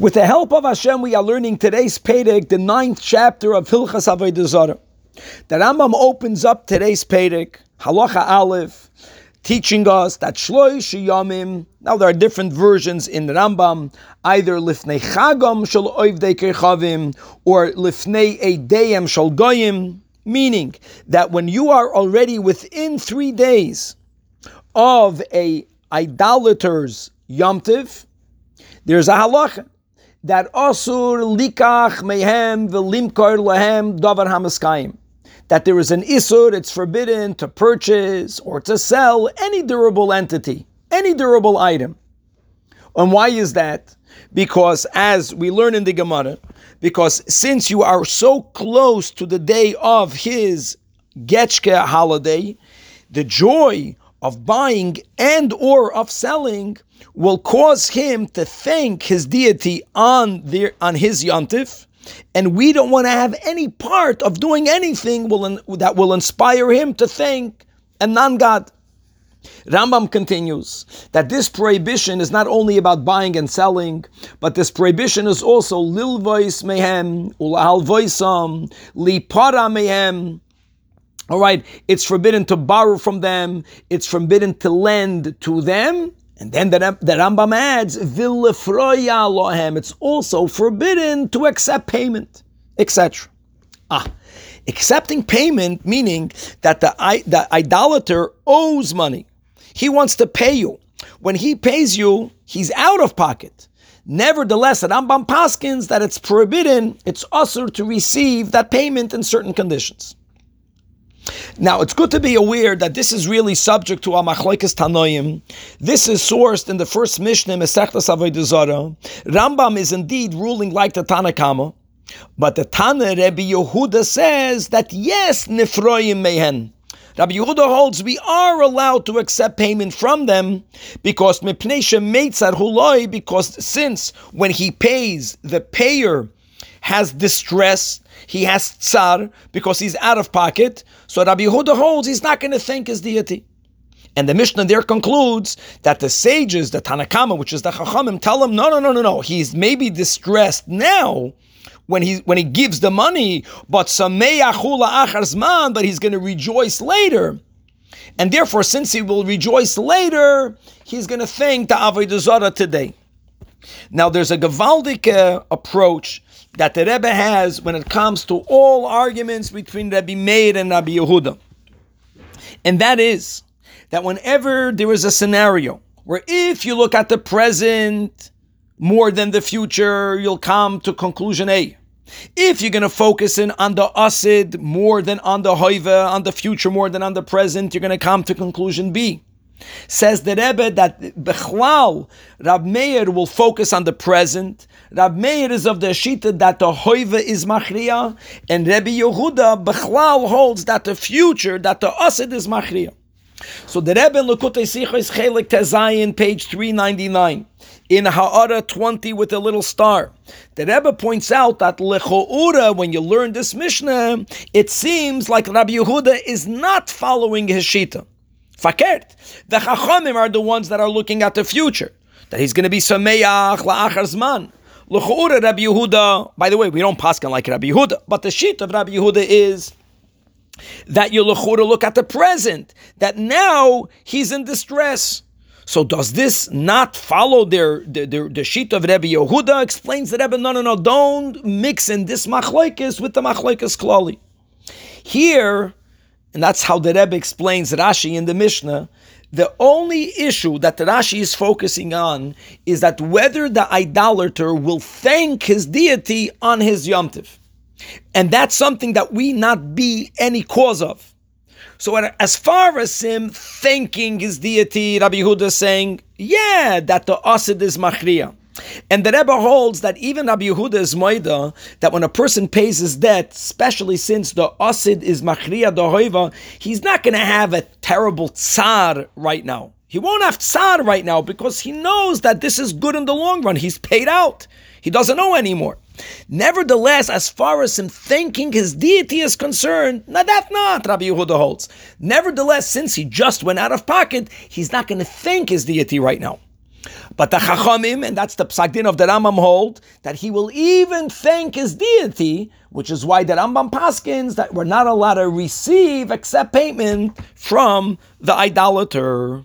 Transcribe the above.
With the help of Hashem, we are learning today's Pedic, the ninth chapter of Hilchas Avodah Zarah. The Rambam opens up today's Pedic, Halacha Aleph, teaching us that Shloish Yamim. Now there are different versions in the Rambam, either Lifnei Chagam Shal Oivdei or Lifnei Eideyem Shal Goyim, meaning that when you are already within three days of a idolater's yomtiv, there's a halacha that asur likach mehem v'limkar lehem davar hamaskayim. That there is an isur, it's forbidden to purchase or to sell any durable entity, any durable item. And why is that? Because as we learn in the Gemara, because since you are so close to the day of his Getchke holiday, the joy of buying and or of selling will cause him to thank his deity on their on his yontif, and we don't want to have any part of doing anything will, that will inspire him to thank a non-God. Rambam continues that this prohibition is not only about buying and selling, but this prohibition is also lilvois mehem, ulahalvoisam, lipara mehem, all right, it's forbidden to borrow from them, it's forbidden to lend to them. And then the, the Rambam adds, lohem. It's also forbidden to accept payment, etc. Ah, accepting payment meaning that the, the idolater owes money. He wants to pay you. When he pays you, he's out of pocket. Nevertheless, the Rambam paskins that it's forbidden, it's usher to receive that payment in certain conditions. Now, it's good to be aware that this is really subject to a machlekes tanoim. This is sourced in the first Mishnah, Mesechtas Avodah. Rambam is indeed ruling like the Tanakama, but the Tana Rebbe Yehuda says that yes, nifroyim mehen. Rabbi Yehuda holds we are allowed to accept payment from them because mepnesha meitzad huloi because since when he pays the payer has distress, he has tsar because he's out of pocket. So Rabbi Yehuda holds he's not going to thank his deity. And the Mishnah there concludes that the sages, the Tanakama, which is the Chachamim, tell him, no, no, no, no, no. He's maybe distressed now when he when he gives the money, but some meyahula acharzman, but he's going to rejoice later. And therefore, since he will rejoice later, he's going to thank the Avodah Zarah today. Now, there's a Gavaldic uh, approach that the Rebbe has when it comes to all arguments between Rabbi Meir and Rabbi Yehuda. And that is that whenever there is a scenario where if you look at the present more than the future, you'll come to conclusion A. If you're going to focus in on the asid more than on the hoiva, on the future more than on the present, you're going to come to conclusion B. Says the Rebbe that Bechlal, Rab Meir will focus on the present. Rab Meir is of the Shita that the Hoiva is Machriya, and Rebbe Yehuda Bechlal holds that the future, that the Asid is Machriya. So the Rebbe in Likkutei Sichos Chelik Tezayin, page 399, in Ha'ara 20 with a little star, the Rebbe points out that Lechoura, when you learn this Mishnah, it seems like Rabbi Yehuda is not following his Shita. Fakert. The Chachamim are the ones that are looking at the future. That he's going to be Sameach la'achar zman. L'chu'ura Rabbi Yehuda, by the way, we don't paskin like Rabbi Yehuda, but the sheet of Rabbi Yehuda is that you l'chu'ura look at the present, that now he's in distress. So does this not follow their the sheet of Rabbi Yehuda? Explains the Rebbe, no, no, no, don't mix in this machlokes with the machlokes klali. Here, and that's how the Rebbe explains Rashi in the Mishnah. The only issue that Rashi is focusing on is that whether the idolater will thank his deity on his yomtiv. And that's something that we not be any cause of. So as far as him thanking his deity, Rabbi Huda is saying, yeah, that the asid is machriya. And the Rebbe holds that even Rabbi Yehuda is moida that when a person pays his debt, especially since the asid is machriya dohoiva, he's not going to have a terrible tsar right now. He won't have tsar right now because he knows that this is good in the long run. He's paid out. He doesn't know anymore. Nevertheless, as far as him thanking his deity is concerned, now that's not Rabbi Yehuda holds. Nevertheless, since he just went out of pocket, he's not going to thank his deity right now. But the Chachamim, and that's the Psagdin of the Rambam hold, that he will even thank his deity, which is why the Rambam paskins that we're not allowed to receive except payment from the idolater.